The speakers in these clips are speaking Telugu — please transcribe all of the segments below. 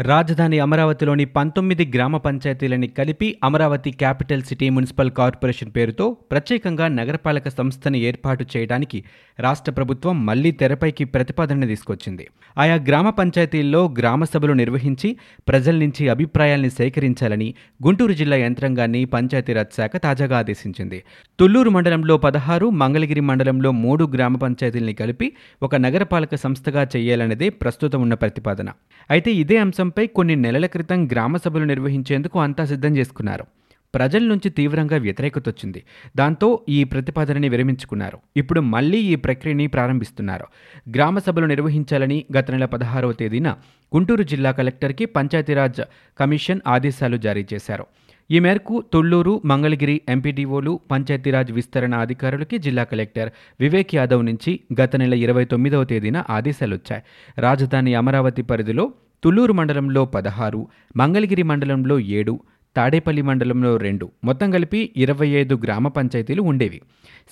రాజధాని అమరావతిలోని పంతొమ్మిది గ్రామ పంచాయతీలని కలిపి Amaravati capital city municipal corporation పేరుతో ప్రత్యేకంగా నగరపాలక సంస్థని ఏర్పాటు చేయడానికి రాష్ట్ర ప్రభుత్వం మళ్ళీ తెరపైకి ప్రతిపాదన తీసుకొచ్చింది. ఆయా గ్రామ పంచాయతీల్లో గ్రామ సభలు నిర్వహించి ప్రజల నుంచి అభిప్రాయాల్ని సేకరించాలని గుంటూరు జిల్లా యంత్రాంగాన్ని పంచాయతీరాజ్ శాఖ తాజాగా ఆదేశించింది. తుళ్ళూరు మండలంలో పదహారు మంగళగిరి మండలంలో మూడు గ్రామ పంచాయతీల్ని కలిపి ఒక నగరపాలక సంస్థగా చేయాలన్నదే ప్రస్తుతం ఉన్న ప్రతిపాదన. అయితే ఇదే అంశం అంశంపై కొన్ని నెలల క్రితం గ్రామ సభలు నిర్వహించేందుకు అంతా సిద్ధం చేసుకున్నారు. ప్రజల నుంచి తీవ్రంగా వ్యతిరేకత వచ్చింది దాంతో ఈ ప్రతిపాదనని విరమించుకున్నారు. ఇప్పుడు మళ్ళీ ఈ ప్రక్రియని ప్రారంభిస్తున్నారు. గ్రామ సభలు నిర్వహించాలని గత నెల పదహారవ తేదీన గుంటూరు జిల్లా కలెక్టర్కి పంచాయతీరాజ్ కమిషన్ ఆదేశాలు జారీ చేశారు. ఈ మేరకు తొళ్ళూరు మంగళగిరి ఎంపీడీఓలు పంచాయతీరాజ్ విస్తరణ అధికారులకి జిల్లా కలెక్టర్ వివేక్ యాదవ్ నుంచి గత నెల ఇరవై తొమ్మిదవ తేదీన ఆదేశాలు వచ్చాయి రాజధాని అమరావతి పరిధిలో తుళ్ళూరు మండలంలో పదహారు మంగళగిరి మండలంలో ఏడు తాడేపల్లి మండలంలో రెండు. మొత్తం కలిపి ఇరవై ఐదు గ్రామ పంచాయతీలు ఉండేవి.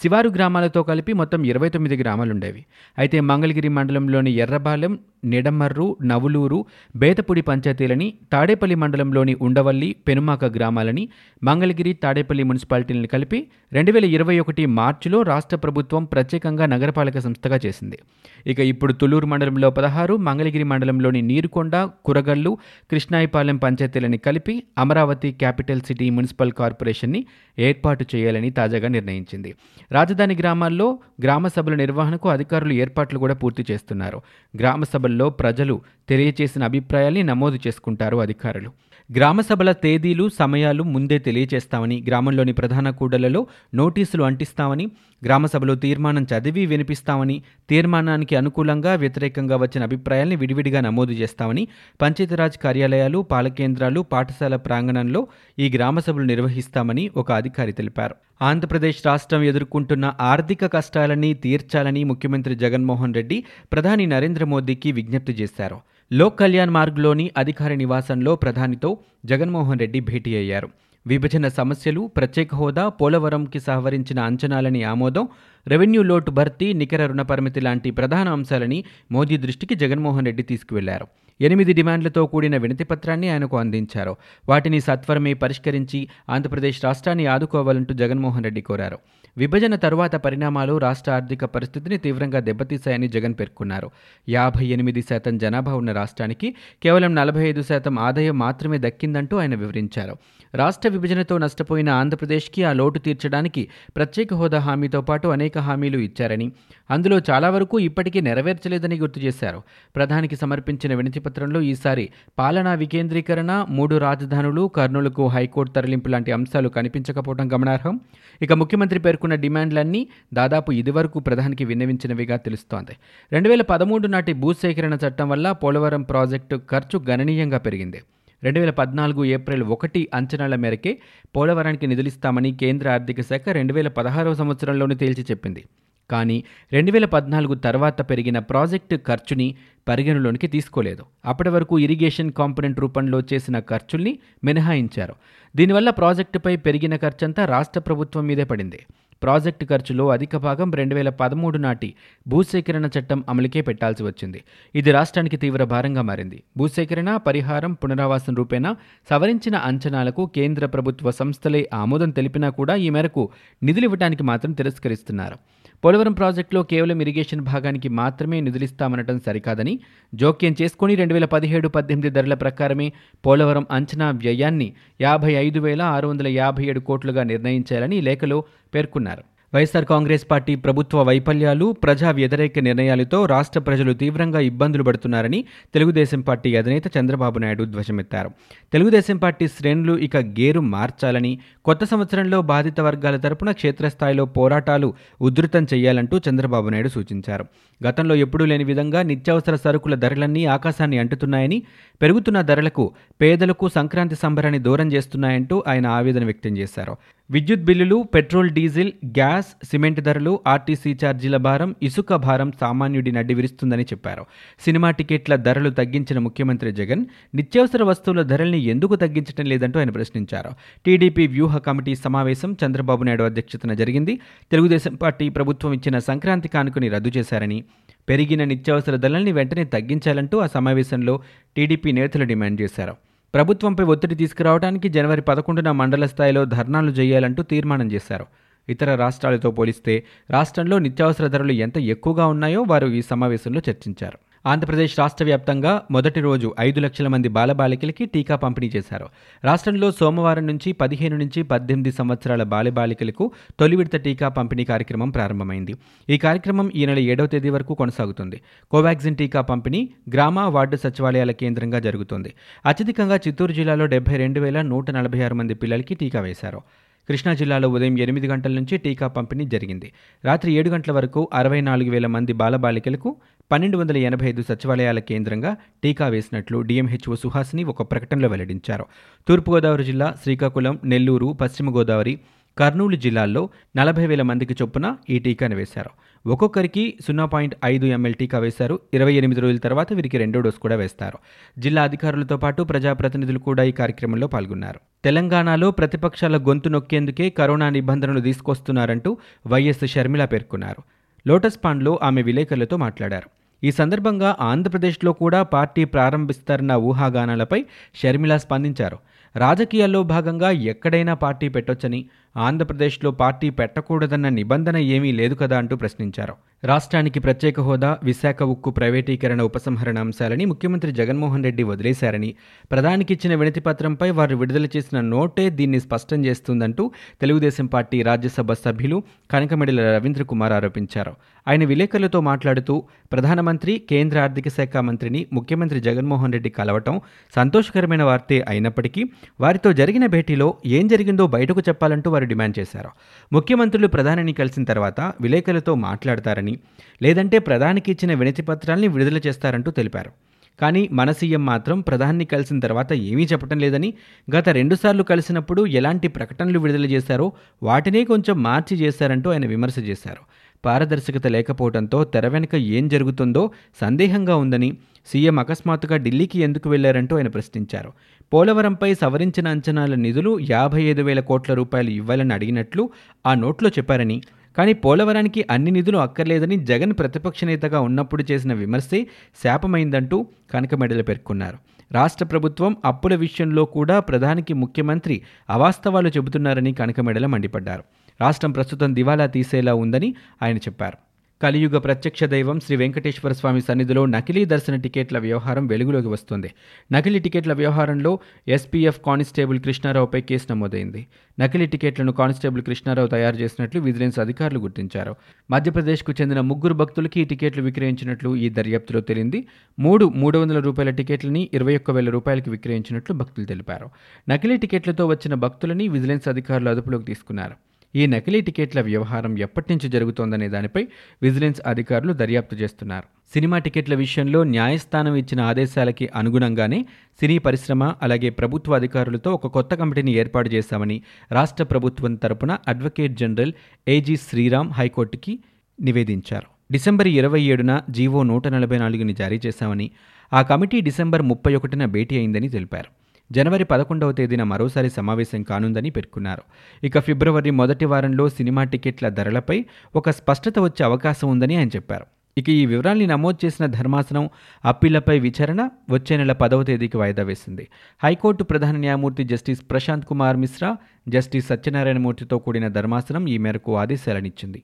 శివారు గ్రామాలతో కలిపి మొత్తం ఇరవై తొమ్మిది గ్రామాలుండేవి. అయితే మంగళగిరి మండలంలోని ఎర్రబాలెం నిడమర్రు నవులూరు బేతపూడి పంచాయతీలని తాడేపల్లి మండలంలోని ఉండవల్లి పెనుమాక గ్రామాలని మంగళగిరి తాడేపల్లి మున్సిపాలిటీలను కలిపి రెండు వేల ఇరవై ఒకటి మార్చిలో రాష్ట్ర ప్రభుత్వం ప్రత్యేకంగా నగరపాలక సంస్థగా చేసింది. ఇక ఇప్పుడు తులూరు మండలంలో పదహారు మంగళగిరి మండలంలోని నీరుకొండ కురగల్లు కృష్ణాయిపాలెం పంచాయతీలని కలిపి అమరావతి క్యాపిటల్ సిటీ మున్సిపల్ కార్పొరేషన్ని ఏర్పాటు చేయాలని తాజాగా నిర్ణయించింది. రాజధాని గ్రామాల్లో గ్రామ సభల నిర్వహణకు అధికారులు ఏర్పాట్లు కూడా పూర్తి చేస్తున్నారు. గ్రామ సభల్లో ప్రజలు తెలియచేసిన అభిప్రాయాల్ని నమోదు చేసుకుంటారు అధికారులు. గ్రామసభల తేదీలు సమయాలు ముందే తెలియచేస్తామని గ్రామంలోని ప్రధాన కూడలలో నోటీసులు అంటిస్తామని గ్రామసభలో తీర్మానం చదివి వినిపిస్తామని తీర్మానానికి అనుకూలంగా వ్యతిరేకంగా వచ్చిన అభిప్రాయాల్ని విడివిడిగా నమోదు చేస్తామని పంచాయతీరాజ్ కార్యాలయాలు పాలకేంద్రాలు పాఠశాల ప్రాంగణంలో ఈ గ్రామసభలు నిర్వహిస్తామని ఒక అధికారి తెలిపారు. ఆంధ్రప్రదేశ్ రాష్ట్రం ఎదుర్కొంటున్న ఆర్థిక కష్టాలని తీర్చాలని ముఖ్యమంత్రి జగన్మోహన్ రెడ్డి ప్రధాని నరేంద్ర మోదీకి విజ్ఞప్తి చేశారు. లోక్ కళ్యాణ్ మార్గ్లోని అధికారి నివాసంలో ప్రధానితో జగన్మోహన్ రెడ్డి భేటీ అయ్యారు. విభజన సమస్యలు ప్రత్యేక హోదా పోలవరంకి సహవరించిన అంచనాలని ఆమోదం రెవెన్యూ లోటు భర్తీ నికర రుణ పరిమితి లాంటి ప్రధాన అంశాలని మోదీ దృష్టికి జగన్మోహన్ రెడ్డి తీసుకువెళ్ళారు. ఎనిమిది డిమాండ్లతో కూడిన వినతిపత్రాన్ని ఆయనకు అందించారు. వాటిని సత్వరమే పరిష్కరించి ఆంధ్రప్రదేశ్ రాష్ట్రాన్ని ఆదుకోవాలంటూ జగన్మోహన్ రెడ్డి కోరారు. విభజన తరువాత పరిణామాలు రాష్ట్ర ఆర్థిక పరిస్థితిని తీవ్రంగా దెబ్బతీశాయని జగన్ పేర్కొన్నారు. యాభై ఎనిమిది శాతం జనాభా ఉన్న రాష్ట్రానికి కేవలం నలభై ఐదు శాతం ఆదాయం మాత్రమే దక్కిందంటూ ఆయన వివరించారు. రాష్ట్ర విభజనతో నష్టపోయిన ఆంధ్రప్రదేశ్కి ఆ లోటు తీర్చడానికి ప్రత్యేక హోదా హామీతో పాటు అనేక హామీలు ఇచ్చారని అందులో చాలా వరకు ఇప్పటికీ నెరవేర్చలేదని గుర్తు చేశారు. ప్రధానికి సమర్పించిన వినతిపత్రంలో ఈసారి పాలనా వికేంద్రీకరణ మూడు రాజధానులు కర్నూలుకు హైకోర్టు తరలింపు లాంటి అంశాలు కనిపించకపోవడం గమనార్హం. ఇక ముఖ్యమంత్రి పేర్కొన్న డిమాండ్లన్నీ దాదాపు ఇదివరకు ప్రధానికి విన్నవించినవిగా తెలుస్తోంది. రెండు వేల పదమూడు నాటి భూసేకరణ చట్టం వల్ల పోలవరం ప్రాజెక్టు ఖర్చు గణనీయంగా పెరిగింది. రెండు వేల పద్నాలుగు ఏప్రిల్ ఒకటి అంచనాల మేరకే పోలవరానికి నిధులిస్తామని కేంద్ర ఆర్థిక శాఖ రెండు వేల పదహారవ సంవత్సరంలోనే తేల్చి చెప్పింది. కానీ రెండు వేల పద్నాలుగు తర్వాత పెరిగిన ప్రాజెక్టు ఖర్చుని పరిగణలోనికి తీసుకోలేదు. అప్పటి వరకు ఇరిగేషన్ కాంపొనెంట్ రూపంలో చేసిన ఖర్చుల్ని మినహాయించారు. దీనివల్ల ప్రాజెక్టుపై పెరిగిన ఖర్చంతా రాష్ట్ర ప్రభుత్వం మీదే పడింది. ప్రాజెక్టు ఖర్చులో అధిక భాగం రెండు వేల పదమూడు నాటి భూసేకరణ చట్టం అమలుకే పెట్టాల్సి వచ్చింది. ఇది రాష్ట్రానికి తీవ్ర భారంగా మారింది. భూసేకరణ పరిహారం పునరావాసం రూపేణా సవరించిన అంచనాలకు కేంద్ర ప్రభుత్వ సంస్థలే ఆమోదం తెలిపినా కూడా ఈ మేరకు నిధులివ్వడానికి మాత్రం తిరస్కరిస్తున్నారు. పోలవరం ప్రాజెక్టులో కేవలం ఇరిగేషన్ భాగానికి మాత్రమే నిధులిస్తామనటం సరికాదని జోక్యం చేసుకుని రెండు వేల పదిహేడు పద్దెనిమిది ధరల ప్రకారమే పోలవరం అంచనా వ్యయాన్ని యాభై ఐదు వేల ఆరు వందల యాభై ఏడు కోట్లుగా నిర్ణయించాలని లేఖలో పేర్కొన్నారు. వైఎస్ఆర్ కాంగ్రెస్ పార్టీ ప్రభుత్వ వైఫల్యాలు ప్రజా వ్యతిరేక నిర్ణయాలతో రాష్ట్ర ప్రజలు తీవ్రంగా ఇబ్బందులు పడుతున్నారని తెలుగుదేశం పార్టీ అధినేత చంద్రబాబు నాయుడు ధ్వజమెత్తారు. తెలుగుదేశం పార్టీ శ్రేణులు ఇక గేరు మార్చాలని కొత్త సంవత్సరంలో బాధిత వర్గాల తరపున క్షేత్రస్థాయిలో పోరాటాలు ఉధృతం చేయాలంటూ చంద్రబాబు నాయుడు సూచించారు. గతంలో ఎప్పుడూ లేని విధంగా నిత్యావసర సరుకుల ధరలన్నీ ఆకాశాన్ని అంటుతున్నాయని పెరుగుతున్న ధరలకు పేదలకు సంక్రాంతి సంబరాన్ని దూరం చేస్తున్నాయంటూ ఆయన ఆవేదన వ్యక్తం చేశారు. విద్యుత్ బిల్లులు పెట్రోల్ డీజిల్ గ్యాస్ సిమెంట్ ధరలు ఆర్టీసీ ఛార్జీల భారం ఇసుక భారం సామాన్యుడి నడ్డి విరుస్తుందని చెప్పారు. సినిమా టికెట్ల ధరలు తగ్గించిన ముఖ్యమంత్రి జగన్ నిత్యావసర వస్తువుల ధరల్ని ఎందుకు తగ్గించడం లేదంటూ ఆయన ప్రశ్నించారు. టీడీపీ వ్యూహ కమిటీ సమావేశం చంద్రబాబు నాయుడు అధ్యక్షతన జరిగింది. తెలుగుదేశం పార్టీ ప్రభుత్వం ఇచ్చిన సంక్రాంతి కానుకని రద్దు చేశారని పెరిగిన నిత్యావసర ధరల్ని వెంటనే తగ్గించాలంటూ ఆ సమావేశంలో టీడీపీ నేతలు డిమాండ్ చేశారు. ప్రభుత్వంపై ఒత్తిడి తీసుకురావడానికి జనవరి పదకొండున మండల స్థాయిలో ధర్నాలు చేయాలంటూ తీర్మానం చేశారు. ఇతర రాష్ట్రాలతో పోలిస్తే రాష్ట్రంలో నిత్యావసర ధరలు ఎంత ఎక్కువగా ఉన్నాయో వారు ఈ సమావేశంలో చర్చించారు. ఆంధ్రప్రదేశ్ రాష్ట్ర వ్యాప్తంగా మొదటి రోజు ఐదు లక్షల మంది బాలబాలికలకి టీకా పంపిణీ చేశారు. రాష్ట్రంలో సోమవారం నుంచి పదిహేను నుంచి పద్దెనిమిది సంవత్సరాల బాలబాలికలకు తొలి విడత టీకా పంపిణీ కార్యక్రమం ప్రారంభమైంది. ఈ కార్యక్రమం ఈ నెల ఏడవ తేదీ వరకు కొనసాగుతుంది. కోవాక్సిన్ టీకా పంపిణీ గ్రామ వార్డు సచివాలయాల కేంద్రంగా జరుగుతుంది. అత్యధికంగా చిత్తూరు జిల్లాలో డెబ్బై రెండు వేల నూట నలభై ఆరు మంది పిల్లలకి టీకా వేశారు. కృష్ణా జిల్లాలో ఉదయం ఎనిమిది గంటల నుంచి టీకా పంపిణీ జరిగింది. రాత్రి ఏడు గంటల వరకు అరవై నాలుగు వేల మంది బాలబాలికలకు పన్నెండు వందల ఎనభై ఐదు సచివాలయాల కేంద్రంగా టీకా వేసినట్లు డిఎంహెచ్ఓ సుహాసిని ఒక ప్రకటనలో వెల్లడించారు. తూర్పుగోదావరి జిల్లా శ్రీకాకుళం నెల్లూరు పశ్చిమ గోదావరి కర్నూలు జిల్లాల్లో నలభై వేల మందికి చొప్పున ఈ టీకాను వేశారు. ఒక్కొక్కరికి సున్నా పాయింట్ ఐదు ఎంఎల్ టీకా వేశారు. ఇరవై ఎనిమిది రోజుల తర్వాత వీరికి రెండో డోస్ కూడా వేస్తారు. జిల్లా అధికారులతో పాటు ప్రజాప్రతినిధులు కూడా ఈ కార్యక్రమంలో పాల్గొన్నారు. తెలంగాణలో ప్రతిపక్షాల గొంతు నొక్కేందుకే కరోనా నిబంధనలు తీసుకొస్తున్నారంటూ వైఎస్ షర్మిల పేర్కొన్నారు. లోటస్ పాండ్లో ఆమె విలేకరులతో మాట్లాడారు. ఈ సందర్భంగా ఆంధ్రప్రదేశ్లో కూడా పార్టీ ప్రారంభిస్తారన్న ఊహాగానాలపై షర్మిల స్పందించారు. రాజకీయాల్లో భాగంగా ఎక్కడైనా పార్టీ పెట్టొచ్చని ఆంధ్రప్రదేశ్లో పార్టీ పెట్టకూడదన్న నిబంధన ఏమీ లేదు కదా అంటూ ప్రశ్నించారు. రాష్ట్రానికి ప్రత్యేక హోదా విశాఖ ఉక్కు ప్రైవేటీకరణ ఉపసంహరణ అంశాలని ముఖ్యమంత్రి జగన్మోహన్ రెడ్డి వదిలేశారని ప్రధానికిచ్చిన వినతి పత్రంపై వారు విడుదల చేసిన నోటే దీన్ని స్పష్టం చేస్తుందంటూ తెలుగుదేశం పార్టీ రాజ్యసభ సభ్యులు కనకమెడల రవీంద్ర కుమార్ ఆరోపించారు. ఆయన విలేకరులతో మాట్లాడుతూ ప్రధానమంత్రి కేంద్ర ఆర్థిక శాఖ మంత్రిని ముఖ్యమంత్రి జగన్మోహన్ రెడ్డి కలవటం సంతోషకరమైన వార్తే అయినప్పటికీ వారితో జరిగిన భేటీలో ఏం జరిగిందో బయటకు చెప్పాలంటూ వారు డిమాండ్ చేశారు. ముఖ్యమంత్రులు ప్రధానిని కలిసిన తర్వాత విలేకరులతో మాట్లాడతారని లేదంటే ప్రధానికి ఇచ్చిన వినతి పత్రాల్ని విడుదల చేస్తారంటూ తెలిపారు. కానీ మన సీఎం మాత్రం ప్రధాని కలిసిన తర్వాత ఏమీ చెప్పటం లేదని గత రెండుసార్లు కలిసినప్పుడు ఎలాంటి ప్రకటనలు విడుదల చేశారో వాటినే కొంచెం మార్చి చేశారంటూ ఆయన విమర్శ చేశారు. పారదర్శకత లేకపోవడంతో తెర వెనుక ఏం జరుగుతుందో సందేహంగా ఉందని సీఎం అకస్మాత్తుగా ఢిల్లీకి ఎందుకు వెళ్ళారంటూ ఆయన ప్రశ్నించారు. పోలవరంపై సవరించిన అంచనాల నిధులు యాభై ఐదు వేల కోట్ల రూపాయలు ఇవ్వాలని అడిగినట్లు ఆ నోట్లో చెప్పారని కానీ పోలవరానికి అన్ని నిధులు అక్కర్లేదని జగన్ ప్రతిపక్ష నేతగా ఉన్నప్పుడు చేసిన విమర్శే శాపమైందంటూ కనకమెడలు పేర్కొన్నారు. రాష్ట్ర ప్రభుత్వం అప్పుల విషయంలో కూడా ప్రధానికి ముఖ్యమంత్రి అవాస్తవాలు చెబుతున్నారని కనకమెడల మండిపడ్డారు. రాష్ట్రం ప్రస్తుతం దివాలా తీసేలా ఉందని ఆయన చెప్పారు. కలియుగ ప్రత్యక్ష దైవం శ్రీ వెంకటేశ్వర స్వామి సన్నిధిలో నకిలీ దర్శన టికెట్ల వ్యవహారం వెలుగులోకి వస్తుంది. నకిలీ టికెట్ల వ్యవహారంలో ఎస్పీఎఫ్ కానిస్టేబుల్ కృష్ణారావుపై కేసు నమోదైంది. నకిలీ టికెట్లను కానిస్టేబుల్ కృష్ణారావు తయారు చేసినట్లు విజిలెన్స్ అధికారులు గుర్తించారు. మధ్యప్రదేశ్కు చెందిన ముగ్గురు భక్తులకి ఈ టికెట్లు విక్రయించినట్లు ఈ దర్యాప్తులో తేలింది. మూడు మూడు వందల రూపాయల టికెట్లని ఇరవై ఒక్క వేల రూపాయలకు విక్రయించినట్లు భక్తులు తెలిపారు. నకిలీ టికెట్లతో వచ్చిన భక్తులని విజిలెన్స్ అధికారులు అదుపులోకి తీసుకున్నారు. ఈ నకిలీ టికెట్ల వ్యవహారం ఎప్పటి నుంచి జరుగుతోందనే దానిపై విజిలెన్స్ అధికారులు దర్యాప్తు చేస్తున్నారు. సినిమా టికెట్ల విషయంలో న్యాయస్థానం ఇచ్చిన ఆదేశాలకి అనుగుణంగానే సినీ పరిశ్రమ అలాగే ప్రభుత్వ అధికారులతో ఒక కొత్త కమిటీని ఏర్పాటు చేశామని రాష్ట్ర ప్రభుత్వం తరపున అడ్వకేట్ జనరల్ ఏజీ శ్రీరామ్ హైకోర్టుకి నివేదించారు. డిసెంబర్ ఇరవై ఏడున జీవో నూట నలభై నాలుగుని జారీ చేశామని ఆ కమిటీ డిసెంబర్ ముప్పై ఒకటిన భేటీ అయిందని తెలిపారు. జనవరి పదకొండవ తేదీన మరోసారి సమావేశం కానుందని పేర్కొన్నారు. ఇక ఫిబ్రవరి మొదటి వారంలో సినిమా టికెట్ల ధరలపై ఒక స్పష్టత వచ్చే అవకాశం ఉందని ఆయన చెప్పారు. ఇక ఈ వివరాల్ని నమోదు చేసిన ధర్మాసనం అప్పీలపై విచారణ వచ్చే నెల పదవ తేదీకి వాయిదా వేసింది. హైకోర్టు ప్రధాన న్యాయమూర్తి జస్టిస్ ప్రశాంత్ కుమార్ మిశ్రా జస్టిస్ సత్యనారాయణమూర్తితో కూడిన ధర్మాసనం ఈ మేరకు ఆదేశాలనిచ్చింది.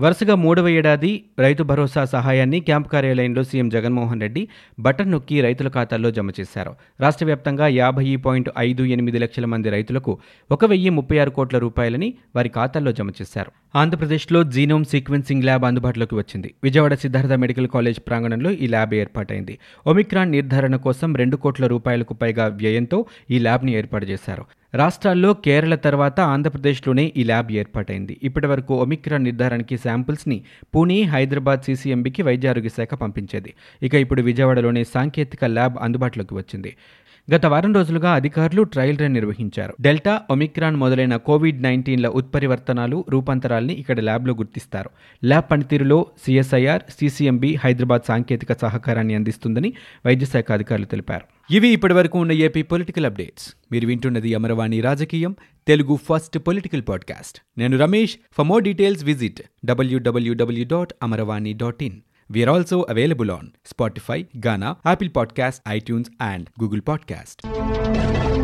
వరుసగా మూడవ ఏడాది రైతు భరోసా సహాయాన్ని క్యాంప్ కార్యాలయంలో సీఎం జగన్మోహన్ రెడ్డి బటన్ నొక్కి రైతుల ఖాతాల్లో జమ చేశారు. రాష్ట్ర వ్యాప్తంగా యాభై పాయింట్ ఐదు ఎనిమిది లక్షల మంది రైతులకు ఒక వెయ్యి ముప్పై ఆరు కోట్ల రూపాయలని వారి ఖాతాల్లో జమ చేశారు. ఆంధ్రప్రదేశ్లో జీనోమ్ సీక్వెన్సింగ్ ల్యాబ్ అందుబాటులోకి వచ్చింది. విజయవాడ సిద్ధార్థ మెడికల్ కాలేజ్ ప్రాంగణంలో ఈ ల్యాబ్ ఏర్పాటైంది. ఒమిక్రాన్ నిర్ధారణ కోసం రెండు కోట్ల రూపాయలకు పైగా వ్యయంతో ఈ ల్యాబ్ని ఏర్పాటు చేశారు. రాష్ట్రాల్లో కేరళ తర్వాత ఆంధ్రప్రదేశ్లోనే ఈ ల్యాబ్ ఏర్పాటైంది. ఇప్పటి వరకు ఒమిక్రాన్ నిర్ధారణకి శాంపిల్స్ని పూణే హైదరాబాద్ సీసీఎంబీకి వైద్య ఆరోగ్య శాఖ పంపించేది. ఇక ఇప్పుడు విజయవాడలోనే సాంకేతిక ల్యాబ్ అందుబాటులోకి వచ్చింది. గత వారం రోజులుగా అధికారులు ట్రయల్ రన్ నిర్వహించారు. డెల్టా ఒమిక్రాన్ మొదలైన కోవిడ్ నైన్టీన్ల ఉత్పరివర్తనాలు రూపాంతరాల్ని ఇక్కడ ల్యాబ్లో గుర్తిస్తారు. ల్యాబ్ పనితీరులో సిఎస్ఐఆర్ సిసిఎంబి హైదరాబాద్ సాంకేతిక సహకారాన్ని అందిస్తుందని వైద్య శాఖ అధికారులు తెలిపారు. ఇవి ఇప్పటివరకు ఉన్న ఏపీ పొలిటికల్ అప్డేట్స్. మీరు వింటున్నది అమరవాణి రాజకీయం తెలుగు ఫస్ట్ పొలిటికల్ పాడ్కాస్ట్. నేను Ramesh. For more details visit W W W dot Amaravani dot in. We are also available on Spotify, Ghana, Apple Podcast, iTunes, and Google Podcast.